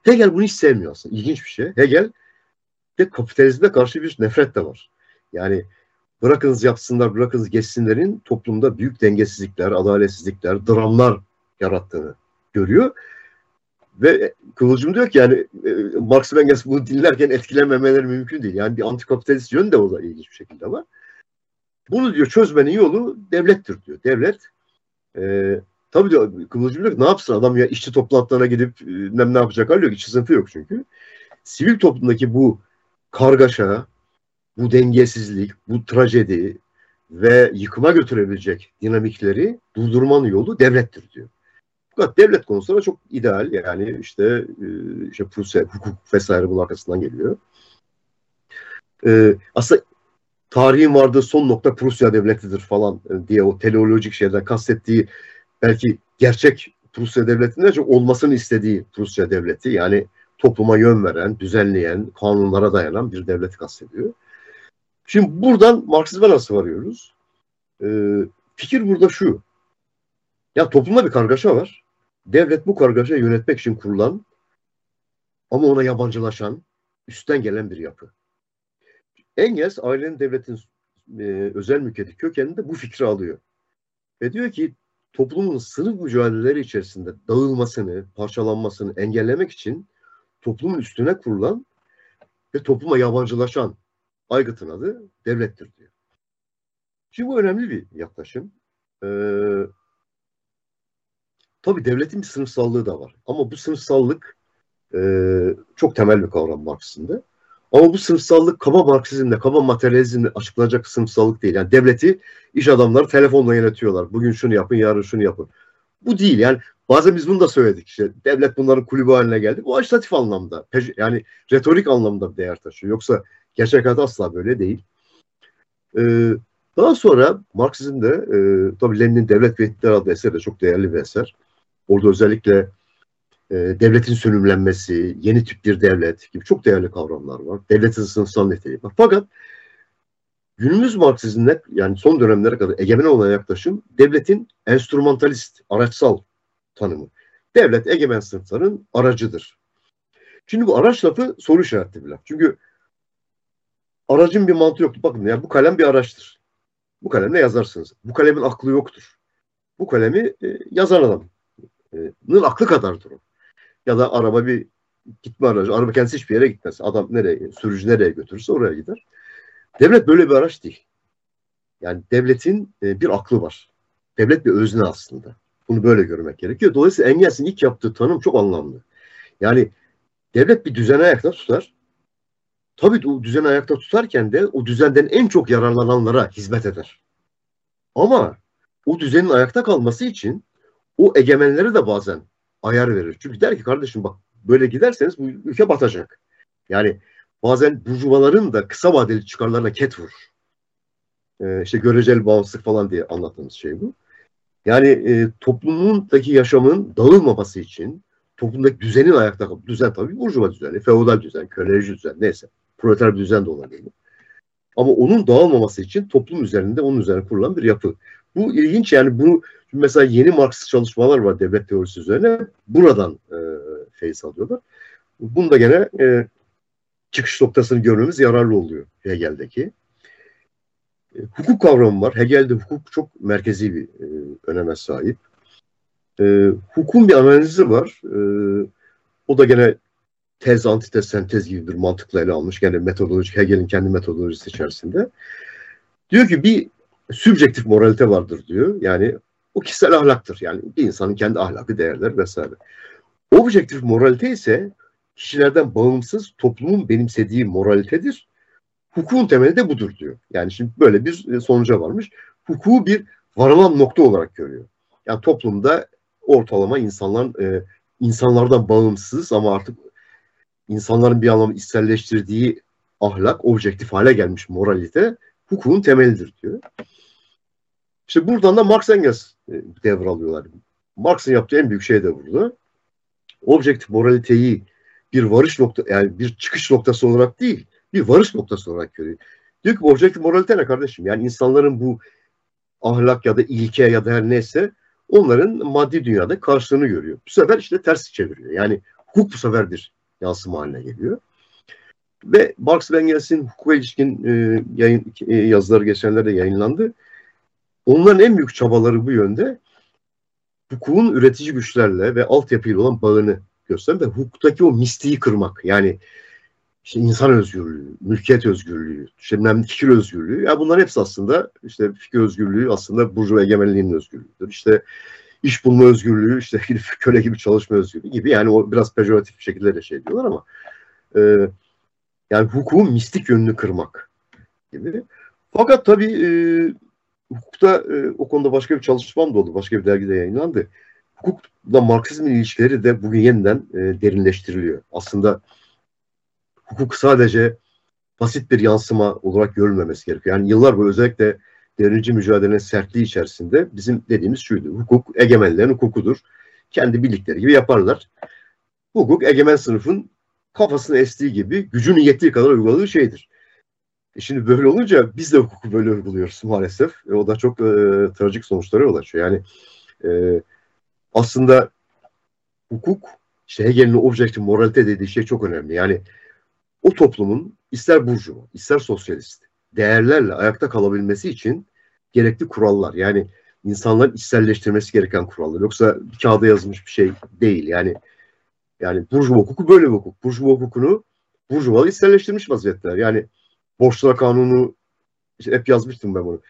Hegel bunu hiç sevmiyor aslında. İlginç bir şey. Hegel de kapitalizme karşı bir nefret de var. Yani bırakınız yapsınlar, bırakınız geçsinlerin toplumda büyük dengesizlikler, adaletsizlikler, dramlar yarattığını görüyor. Ve Kıvılcım diyor ki yani e, Marx ve Engels bunu dinlerken etkilenmemeleri mümkün değil. Yani bir antikapitalist yön de o da ilginç bir şekilde var. Bunu diyor çözmenin yolu devlettir diyor. Devlet e, tabii diyor Kıvılcım diyor ki ne yapsın adam ya işçi toplantılarına gidip e, ne, yapacak hali yok. İşçi sınıfı yok çünkü. Sivil toplumdaki bu kargaşa, bu dengesizlik, bu trajedi ve yıkıma götürebilecek dinamikleri durdurmanın yolu devlettir diyor. Fakat devlet konusunda çok ideal yani işte e, işte Prusya, hukuk vesaire bunun arkasından geliyor. Ee, aslında tarihin vardığı son nokta Prusya devletidir falan e, diye o teleolojik şeyden kastettiği belki gerçek Prusya devletinde çok olmasını istediği Prusya devleti yani topluma yön veren, düzenleyen, kanunlara dayanan bir devlet kastediyor. Şimdi buradan Marksizme nasıl varıyoruz? Ee, fikir burada şu. Ya toplumda bir kargaşa var. Devlet bu kargaşayı yönetmek için kurulan ama ona yabancılaşan, üstten gelen bir yapı. Engels ailenin devletin e, özel mülkiyeti kökeninde bu fikri alıyor. Ve diyor ki toplumun sınıf mücadeleleri içerisinde dağılmasını, parçalanmasını engellemek için toplumun üstüne kurulan ve topluma yabancılaşan aygıtın adı devlettir diyor. Şimdi bu önemli bir yaklaşım. Ee, tabii devletin bir sınıfsallığı da var. Ama bu sınıfsallık e, çok temel bir kavram Marksizm'de. Ama bu sınıfsallık kaba Marksizmle, kaba materyalizmle açıklanacak sınıfsallık değil. Yani devleti iş adamları telefonla yönetiyorlar. Bugün şunu yapın, yarın şunu yapın. Bu değil. Yani bazen biz bunu da söyledik. İşte devlet bunların kulübü haline geldi. Bu ajitatif anlamda, yani retorik anlamda bir değer taşıyor. Yoksa gerçek hayat asla böyle değil. Ee, daha sonra Marksizm'de e, tabii Lenin'in Devlet ve İktidar adlı eseri de çok değerli bir eser. Orada özellikle e, devletin sönümlenmesi, yeni tip bir devlet gibi çok değerli kavramlar var. Devletin sınıfsal niteliği var. Fakat günümüz Marksizm'de yani son dönemlere kadar egemen olan yaklaşım devletin enstrümantalist, araçsal tanımı. Devlet egemen sınıfların aracıdır. Şimdi bu araç lafı soru işaretli bir laf. Çünkü aracın bir mantığı yoktu. Bakın ya bu kalem bir araçtır. Bu kalemle yazarsınız. Bu kalemin aklı yoktur. Bu kalemi e, yazan adamın aklı kadardır o. Ya da araba bir gitme aracı. Araba kendisi hiçbir yere gitmez. Adam nereye, sürücü nereye götürürse oraya gider. Devlet böyle bir araç değil. Yani devletin e, bir aklı var. Devlet bir özne aslında. Bunu böyle görmek gerekiyor. Dolayısıyla Engels'in ilk yaptığı tanım çok anlamlı. Yani devlet bir düzene ayakta tutar. Tabii o düzeni ayakta tutarken de o düzenden en çok yararlananlara hizmet eder. Ama o düzenin ayakta kalması için o egemenlere de bazen ayar verir. Çünkü der ki kardeşim bak böyle giderseniz bu ülke batacak. Yani bazen burjuvaların da kısa vadeli çıkarlarına ket vurur. Ee, işte göreceli bağımsızlık falan diye anlattığımız şey bu. Yani e, toplumundaki yaşamın dağılmaması için toplumdaki düzenin ayakta düzen tabii burjuva düzeni, feodal düzen, köleci düzen neyse. Proleter bir düzen de olabilir. Ama onun dağılmaması için toplum üzerinde onun üzerine kurulan bir yapı. Bu ilginç yani bu mesela yeni Marksist çalışmalar var devlet teorisi üzerine. Buradan e, feyiz alıyorlar. Bunu gene e, çıkış noktasını görmemiz yararlı oluyor Hegel'deki. E, hukuk kavramı var. Hegel'de hukuk çok merkezi bir e, öneme sahip. E, hukukun bir analizi var. E, o da gene tez, antitez, sentez gibi bir mantıkla ele almış. Gene metodolojik, Hegel'in kendi metodolojisi içerisinde. Diyor ki bir sübjektif moralite vardır diyor. Yani o kişisel ahlaktır. Yani bir insanın kendi ahlakı değerler vesaire. Objektif moralite ise kişilerden bağımsız toplumun benimsediği moralitedir. Hukukun temeli de budur diyor. Yani şimdi böyle bir sonuca varmış. Hukuku bir varılan nokta olarak görüyor. Yani toplumda ortalama insanlar e, insanlardan bağımsız ama artık insanların bir anlamda içselleştirdiği ahlak, objektif hale gelmiş moralite hukukun temelidir diyor. İşte buradan da Marx Engels e, devralıyorlar. Marx'ın yaptığı en büyük şey de burada. Objektif moraliteyi bir varış nokta yani bir çıkış noktası olarak değil, bir varış noktası olarak görüyor. Diyor ki objektif moralite ne kardeşim? Yani insanların bu ahlak ya da ilke ya da her neyse onların maddi dünyada karşılığını görüyor. Bu sefer işte ters çeviriyor. Yani hukuk bu sefer bir yansıma haline geliyor. Ve Marx ve Engels'in hukuka ilişkin e, yayın, e, yazıları geçenlerde yayınlandı. Onların en büyük çabaları bu yönde hukukun üretici güçlerle ve altyapıyla olan bağını gösteren ve hukuktaki o mistiği kırmak. Yani işte insan özgürlüğü, mülkiyet özgürlüğü, işte fikir özgürlüğü. Ya bunların hepsi aslında işte fikir özgürlüğü aslında burjuva egemenliğinin özgürlüğüdür. İşte iş bulma özgürlüğü, işte köle gibi çalışma özgürlüğü gibi. Yani o biraz pejoratif bir şekilde de şey diyorlar ama e, yani hukukun mistik yönünü kırmak gibi. Fakat tabii e, hukukta e, o konuda başka bir çalışmam da oldu. Başka bir dergide yayınlandı. Hukukla Marksizmin ilişkileri de bugün yeniden e, derinleştiriliyor. Aslında hukuk sadece basit bir yansıma olarak görülmemesi gerekiyor. Yani yıllar boyu özellikle devrimci mücadelenin sertliği içerisinde bizim dediğimiz şuydu. Hukuk egemenlerin hukukudur. Kendi bildikleri gibi yaparlar. Hukuk egemen sınıfın kafasını estiği gibi gücünün yettiği kadar uyguladığı şeydir. E şimdi böyle olunca biz de hukuku böyle uyguluyoruz maalesef. E o da çok e, trajik sonuçlara yol açıyor. Yani e, aslında hukuk, işte Hegel'in objektif moralite dediği şey çok önemli. Yani o toplumun ister burjuva, ister sosyalist değerlerle ayakta kalabilmesi için gerekli kurallar. Yani insanların içselleştirmesi gereken kurallar. Yoksa kağıda yazılmış bir şey değil. Yani yani burjuva hukuku böyle bir hukuk. Burjuva hukukunu burjuvalı içselleştirmiş vaziyetler. Yani borçlar kanunu işte hep yazmıştım ben bunu.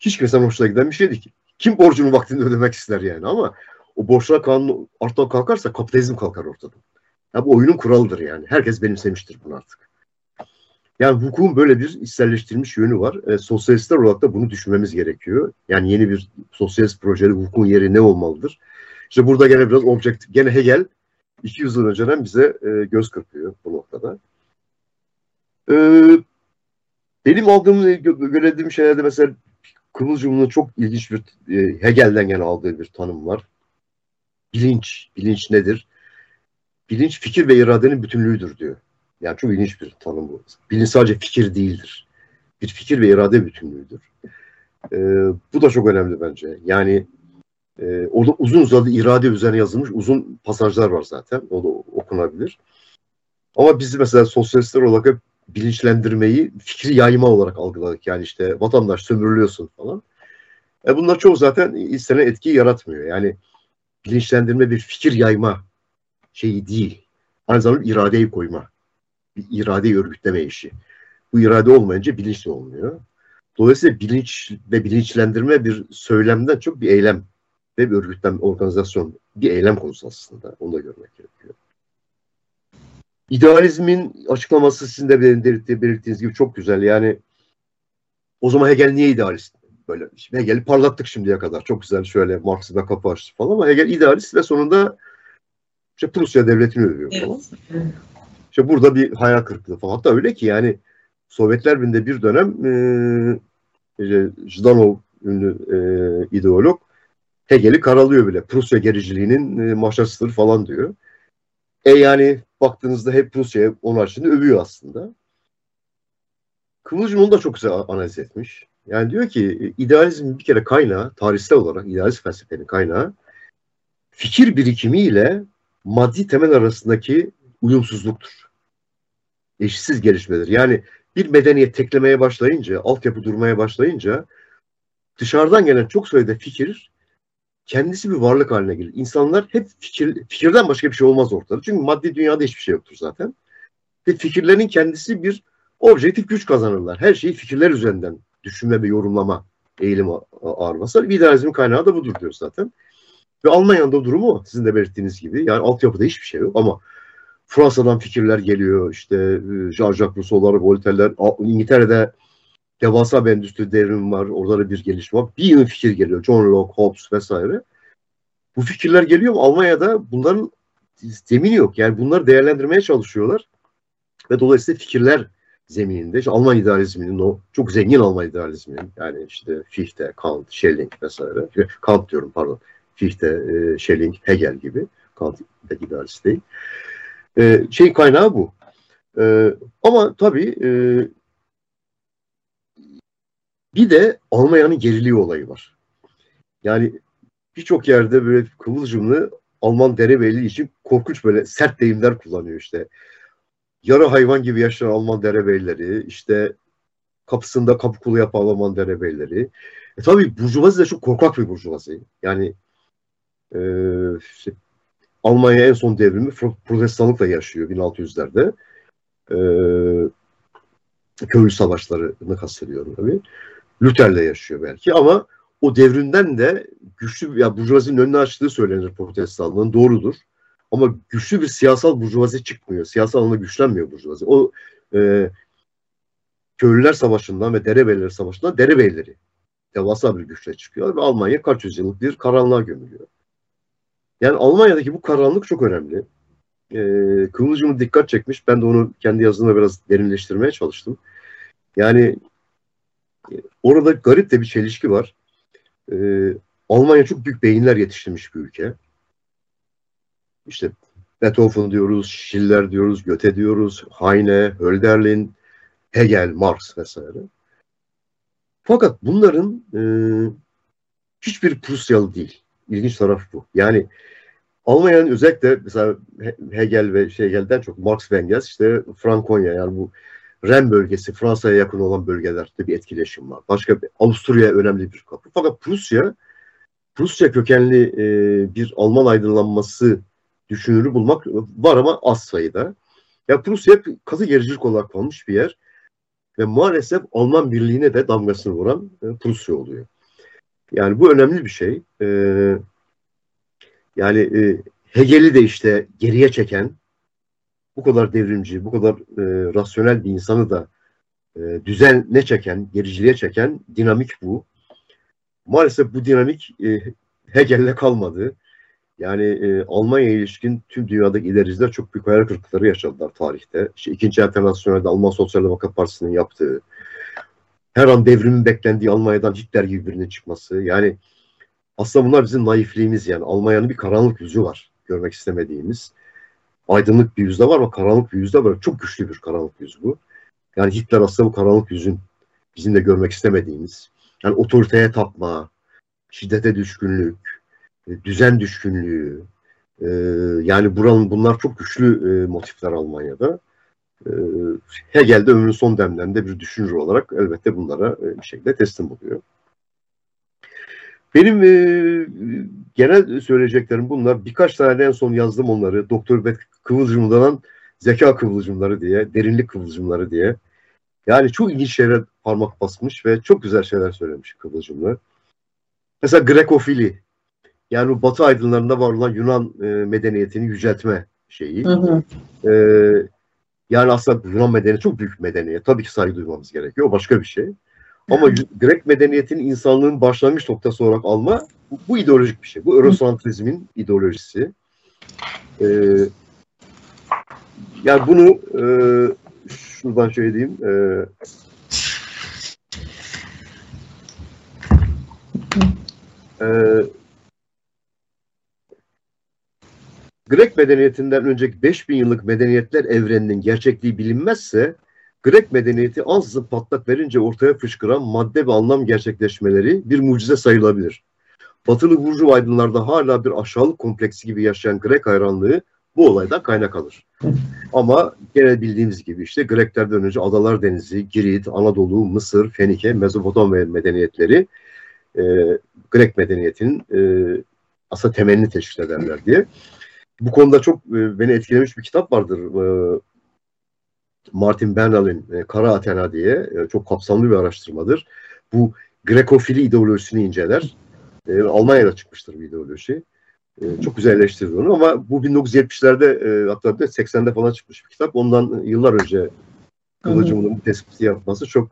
Hiç kimsenin hoşuna giden bir şeydi ki. Kim borcunu vaktinde ödemek ister yani ama o borçlar kanunu ortadan kalkarsa kapitalizm kalkar ortadan. Ya bu oyunun kuralıdır yani. Herkes benimsemiştir bunu artık. Yani hukukun böyle bir içselleştirilmiş yönü var. E, sosyalistler olarak da bunu düşünmemiz gerekiyor. Yani yeni bir sosyalist projede hukukun yeri ne olmalıdır? İşte burada gene biraz objektif, gene Hegel 200 yıl önceden bize e, göz kırpıyor bu noktada. E, benim aldığım, görediğim şeylerde mesela Kıvılcım'ın çok ilginç bir e, Hegel'den gene aldığı bir tanım var. Bilinç, bilinç nedir? Bilinç fikir ve iradenin bütünlüğüdür diyor. Yani çok ilginç bir tanım bu. Bilinç sadece fikir değildir. Bir fikir ve irade bütünlüğüdür. E, bu da çok önemli bence. Yani e, orada uzun uzadı irade üzerine yazılmış uzun pasajlar var zaten. O da okunabilir. Ama biz mesela sosyalistler olarak hep bilinçlendirmeyi fikri yayma olarak algıladık. Yani işte vatandaş sömürülüyorsun falan. E bunlar çoğu zaten istenen etkiyi yaratmıyor. Yani bilinçlendirme bir fikir yayma şeyi değil. Aynı zamanda iradeyi koyma. Bir iradeyi örgütleme işi. Bu irade olmayınca bilinç de olmuyor. Dolayısıyla bilinç ve bilinçlendirme bir söylemden çok bir eylem ve bir örgütlenme, organizasyon, bir eylem konusu aslında. Onu da görmek gerekiyor. İdealizmin açıklaması sizin de belirttiğiniz gibi çok güzel. Yani o zaman Hegel niye idealist? Böyle Hegel'i parlattık şimdiye kadar. Çok güzel şöyle Marx'ı kapı açtı falan ama Hegel idealist ve sonunda işte Prusya devletini övüyor falan. Evet. İşte burada bir hayal kırıklığı falan. Hatta öyle ki yani Sovyetler Birliği'nde bir dönem e, işte Zdanov ünlü e, ideolog Hegel'i karalıyor bile. Prusya gericiliğinin e, maşasıdır falan diyor. E yani baktığınızda hep Rusya'ya onun açısından övüyor aslında. Kıvılcım onu da çok güzel analiz etmiş. Yani diyor ki idealizmin bir kere kaynağı, tarihsel olarak idealist felsefenin kaynağı fikir birikimi ile maddi temel arasındaki uyumsuzluktur. Eşsiz gelişmedir. Yani bir medeniyet teklemeye başlayınca, altyapı durmaya başlayınca dışarıdan gelen çok sayıda fikir kendisi bir varlık haline gelir. İnsanlar hep fikir, fikirden başka bir şey olmaz ortada. Çünkü maddi dünyada hiçbir şey yoktur zaten. Ve fikirlerin kendisi bir objektif güç kazanırlar. Her şeyi fikirler üzerinden düşünme ve yorumlama eğilimi ağır basar. İdealizmin kaynağı da budur diyor zaten. Ve Almanya'da durumu sizin de belirttiğiniz gibi. Yani altyapıda hiçbir şey yok ama Fransa'dan fikirler geliyor. İşte e, Jean-Jacques Rousseau'lar, Voltaire'ler, İngiltere'de devasa bir endüstri devrimi var. Orada da bir gelişme var. Bir yığın fikir geliyor. John Locke, Hobbes vesaire. Bu fikirler geliyor ama Almanya'da bunların zemini yok. Yani bunları değerlendirmeye çalışıyorlar. Ve dolayısıyla fikirler zemininde işte Alman idealizminin o çok zengin Alman idealizminin yani işte Fichte, Kant, Schelling vesaire. Kant diyorum pardon. Fichte, e, Schelling, Hegel gibi. Kant idealist değil. E, şey kaynağı bu. E, ama tabii bir de Almanya'nın geriliği olayı var. Yani birçok yerde böyle kıvılcımlı Alman derebeyliği için korkunç böyle sert deyimler kullanıyor işte. Yarı hayvan gibi yaşayan Alman derebeyleri, işte kapısında kapı kulu yapan Alman derebeyleri. E tabii burjuvazi de çok korkak bir burjuvazi. Yani e, işte, Almanya en son devrimi protestanlıkla yaşıyor 1600'lerde. E, köylü savaşlarını kastediyorum tabii. Luther'le yaşıyor belki ama o devrinden de güçlü ya burjuvazinin önüne açtığı söylenir protestanlığın doğrudur. Ama güçlü bir siyasal burjuvazi çıkmıyor. Siyasal alanda güçlenmiyor burjuvazi. O e, köylüler savaşından ve derebeyler savaşından derebeyleri devasa bir güçle çıkıyor ve Almanya kaç yüzyıllık bir karanlığa gömülüyor. Yani Almanya'daki bu karanlık çok önemli. E, Kıvılcım'ı dikkat çekmiş. Ben de onu kendi yazımda biraz derinleştirmeye çalıştım. Yani Orada garip de bir çelişki var. Ee, Almanya çok büyük beyinler yetiştirmiş bir ülke. İşte Beethoven diyoruz, Schiller diyoruz, Goethe diyoruz, Heine, Hölderlin, Hegel, Marx vesaire. Fakat bunların e, hiçbir Prusyalı değil. İlginç taraf bu. Yani Almanya'nın özellikle mesela Hegel ve Hegel'den çok Marx ve Engels işte Frankonya yani bu Ren bölgesi Fransa'ya yakın olan bölgelerde bir etkileşim var. Başka bir, Avusturya önemli bir kapı. Fakat Prusya Prusya kökenli e, bir Alman aydınlanması düşünürü bulmak var ama az sayıda. Ya Prusya hep katı gericilik olarak kalmış bir yer ve maalesef Alman birliğine de damgasını vuran e, Prusya oluyor. Yani bu önemli bir şey. E, yani e, Hegel'i de işte geriye çeken, bu kadar devrimci, bu kadar e, rasyonel bir insanı da e, düzenle çeken, gericiliğe çeken dinamik bu. Maalesef bu dinamik e, Hegel'le kalmadı. Yani e, Almanya ilişkin tüm dünyadaki ilericiler çok büyük hayal kırıklıkları yaşadılar tarihte. İşte ikinci Enternasyonel'de Alman Sosyal Demokrat Partisi'nin yaptığı, her an devrimin beklendiği Almanya'dan Hitler gibi birinin çıkması. Yani aslında bunlar bizim naifliğimiz yani. Almanya'nın bir karanlık yüzü var görmek istemediğimiz. Aydınlık bir yüzde var ama karanlık bir yüzde var. Çok güçlü bir karanlık yüz bu. Yani Hitler aslında bu karanlık yüzün bizim de görmek istemediğimiz. Yani otoriteye tapma, şiddete düşkünlük, e, düzen düşkünlüğü, e, yani buranın bunlar çok güçlü e, motifler Almanya'da. Hegel de ömrünün son demlerinde bir düşünür olarak elbette bunlara bir şekilde teslim oluyor. Benim e, genel söyleyeceklerim bunlar. Birkaç tane en son yazdım onları. Doktor Bet Kıvılcım'dan zeka kıvılcımları diye, derinlik kıvılcımları diye. Yani çok ilginç şeyler parmak basmış ve çok güzel şeyler söylemiş Kıvılcımlar. Mesela Grekofili. Yani Batı aydınlarında var olan Yunan e, medeniyetini yüceltme şeyi. Hı hı. E, yani aslında Yunan medeniyeti çok büyük medeniyet. Tabii ki saygı duymamız gerekiyor. O başka bir şey. Ama Grek medeniyetinin insanlığın başlangıç noktası olarak alma bu, bu ideolojik bir şey. Bu Eurosantrizmin ideolojisi. Ee, yani bunu e, şuradan şöyle diyeyim. E, e, Grek medeniyetinden önceki 5000 yıllık medeniyetler evreninin gerçekliği bilinmezse Grek medeniyeti ansızın patlak verince ortaya fışkıran madde ve anlam gerçekleşmeleri bir mucize sayılabilir. Batılı burcu aydınlarda hala bir aşağılık kompleksi gibi yaşayan Grek hayranlığı bu olaydan kaynak alır. Ama gene bildiğimiz gibi işte Greklerden önce Adalar Denizi, Girit, Anadolu, Mısır, Fenike, Mezopotamya medeniyetleri e, Grek medeniyetinin e, aslında temelini teşkil ederler diye. Bu konuda çok e, beni etkilemiş bir kitap vardır. E, Martin Bernal'in e, Kara Athena diye çok kapsamlı bir araştırmadır. Bu Grekofili ideolojisini inceler. Almanya'da çıkmıştır bu ideoloji. E, çok güzel eleştirdi onu ama bu 1970'lerde e, hatta de 80'de falan çıkmış bir kitap. Ondan yıllar önce Kılıcım'ın bu tespiti yapması çok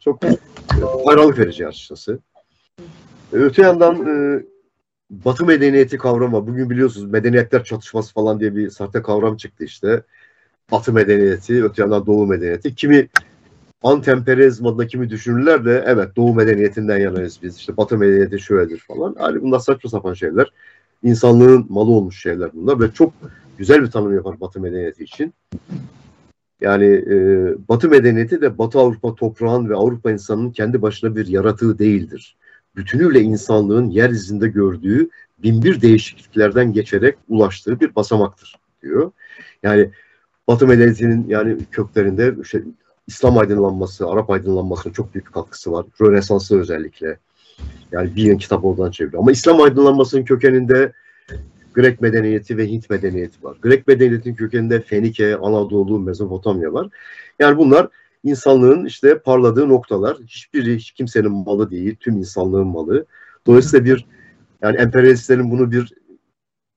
çok e, hayranlık verici açıkçası. Öte yandan Batı medeniyeti kavramı, bugün biliyorsunuz medeniyetler çatışması falan diye bir sahte kavram çıktı işte. Batı medeniyeti, öte yandan Doğu medeniyeti. Kimi antemperyalizm adına kimi düşünürler de evet Doğu medeniyetinden yanayız biz. İşte Batı medeniyeti şöyledir falan. Yani bunlar saçma sapan şeyler. İnsanlığın malı olmuş şeyler bunlar ve çok güzel bir tanım yapar Batı medeniyeti için. Yani e, Batı medeniyeti de Batı Avrupa toprağın ve Avrupa insanının kendi başına bir yaratığı değildir. Bütünüyle insanlığın yeryüzünde gördüğü binbir değişikliklerden geçerek ulaştığı bir basamaktır diyor. Yani Batı medeniyetinin yani köklerinde işte İslam aydınlanması, Arap aydınlanmasının çok büyük katkısı var. Rönesans'ı özellikle. Yani bir yıl kitap oradan çeviriyor. Ama İslam aydınlanmasının kökeninde Grek medeniyeti ve Hint medeniyeti var. Grek medeniyetinin kökeninde Fenike, Anadolu, Mezopotamya var. Yani bunlar insanlığın işte parladığı noktalar. Hiçbiri hiç kimsenin malı değil, tüm insanlığın malı. Dolayısıyla bir yani emperyalistlerin bunu bir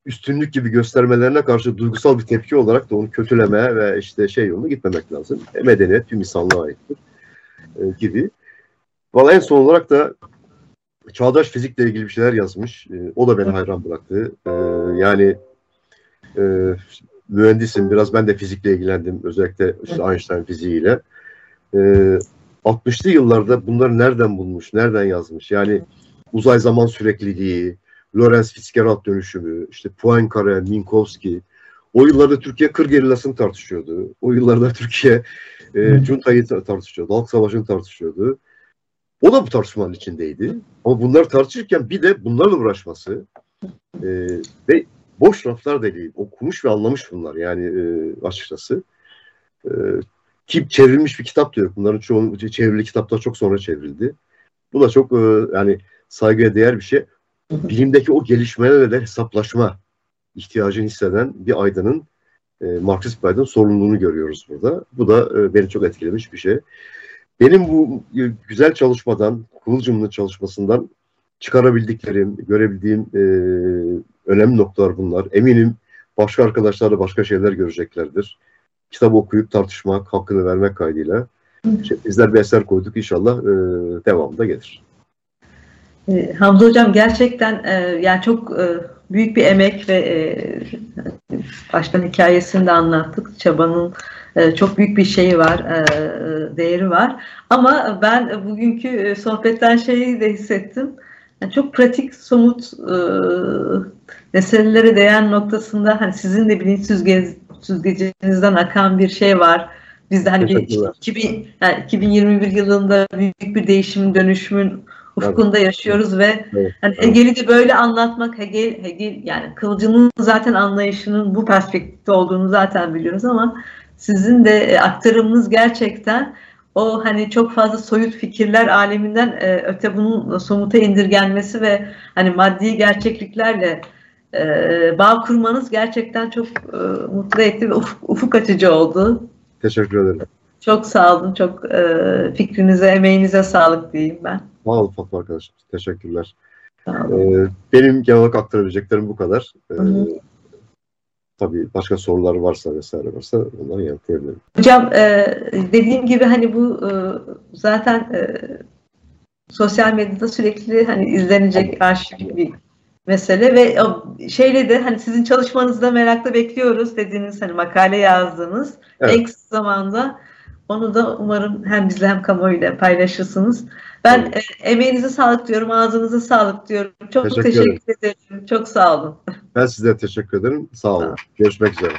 üstünlük gibi göstermelerine karşı duygusal bir tepki olarak da onu kötüleme ve işte şey yoluna gitmemek lazım. E, medeniyet tüm insanlığa aittir e, gibi. Valla en son olarak da çağdaş fizikle ilgili bir şeyler yazmış. E, o da beni hayran bıraktı. E, yani e, mühendisim. Biraz ben de fizikle ilgilendim. Özellikle işte Einstein fiziğiyle. E, 60'lı yıllarda bunları nereden bulmuş, nereden yazmış? Yani uzay zaman sürekliliği, Lorenz Fitzgerald dönüşümü, işte Poincaré, Minkowski, O yıllarda Türkiye kır gerillasını tartışıyordu. O yıllarda Türkiye e, Cunta'yı tartışıyordu. Halk Savaşı'nı tartışıyordu. O da bu tartışmanın içindeydi. Ama bunları tartışırken bir de bunlarla uğraşması e, ve boş raflar da değil. Okumuş ve anlamış bunlar yani e, açıkçası. E, ki çevrilmiş bir kitap diyor. Bunların çoğu çevrili kitaplar çok sonra çevrildi. Bu da çok e, yani saygıya değer bir şey. Bilimdeki o gelişmelerle de hesaplaşma ihtiyacını hisseden bir aydının e, Marksist bir aydın sorumluluğunu görüyoruz burada. Bu da e, beni çok etkilemiş bir şey. Benim bu e, güzel çalışmadan, Kıvılcım'ın çalışmasından çıkarabildiklerim, görebildiğim e, önemli noktalar bunlar. Eminim başka arkadaşlar da başka şeyler göreceklerdir. Kitap okuyup tartışmak, hakkını vermek kaydıyla. İşte bizler bir eser koyduk inşallah e, devamında gelir. E, Hamza Hocam gerçekten e, yani çok e, büyük bir emek ve e, baştan hikayesini de anlattık. Çabanın e, çok büyük bir şeyi var, e, değeri var. Ama ben bugünkü e, sohbetten şeyi de hissettim. Yani çok pratik, somut e, meselelere değen noktasında hani sizin de bilinç süzgec, süzgecinizden akan bir şey var. Biz de hani bir 2000, yani 2021 yılında büyük bir değişimin, dönüşümün ufkunda yaşıyoruz ve evet, hani Hegel'i de böyle anlatmak Hegel, Hegel yani Kılıcı'nın zaten anlayışının bu perspektifte olduğunu zaten biliyoruz ama sizin de aktarımınız gerçekten o hani çok fazla soyut fikirler aleminden e, öte bunun somuta indirgenmesi ve hani maddi gerçekliklerle e, bağ kurmanız gerçekten çok e, mutlu etti ve ufuk, ufuk açıcı oldu. Teşekkür ederim. Çok sağ olun. Çok e, fikrinize, emeğinize sağlık diyeyim ben. Sağ olun Fatma arkadaşım. Teşekkürler. Ee, benim genel olarak aktarabileceklerim bu kadar. Ee, tabii başka sorular varsa vesaire varsa onları yanıtlayabilirim. Hocam e, dediğim gibi hani bu e, zaten e, sosyal medyada sürekli hani izlenecek arşivik bir mesele ve şeyle de hani sizin çalışmanızda merakla bekliyoruz dediğiniz hani makale yazdınız. Evet. Ek zamanda onu da umarım hem bizle hem kamuoyuyla paylaşırsınız. Ben evet. e, emeğinize sağlık diyorum, ağzınıza sağlık diyorum. Çok teşekkür, teşekkür ederim. Çok sağ olun. Ben size teşekkür ederim. Sağ olun. Sağ olun. Görüşmek üzere.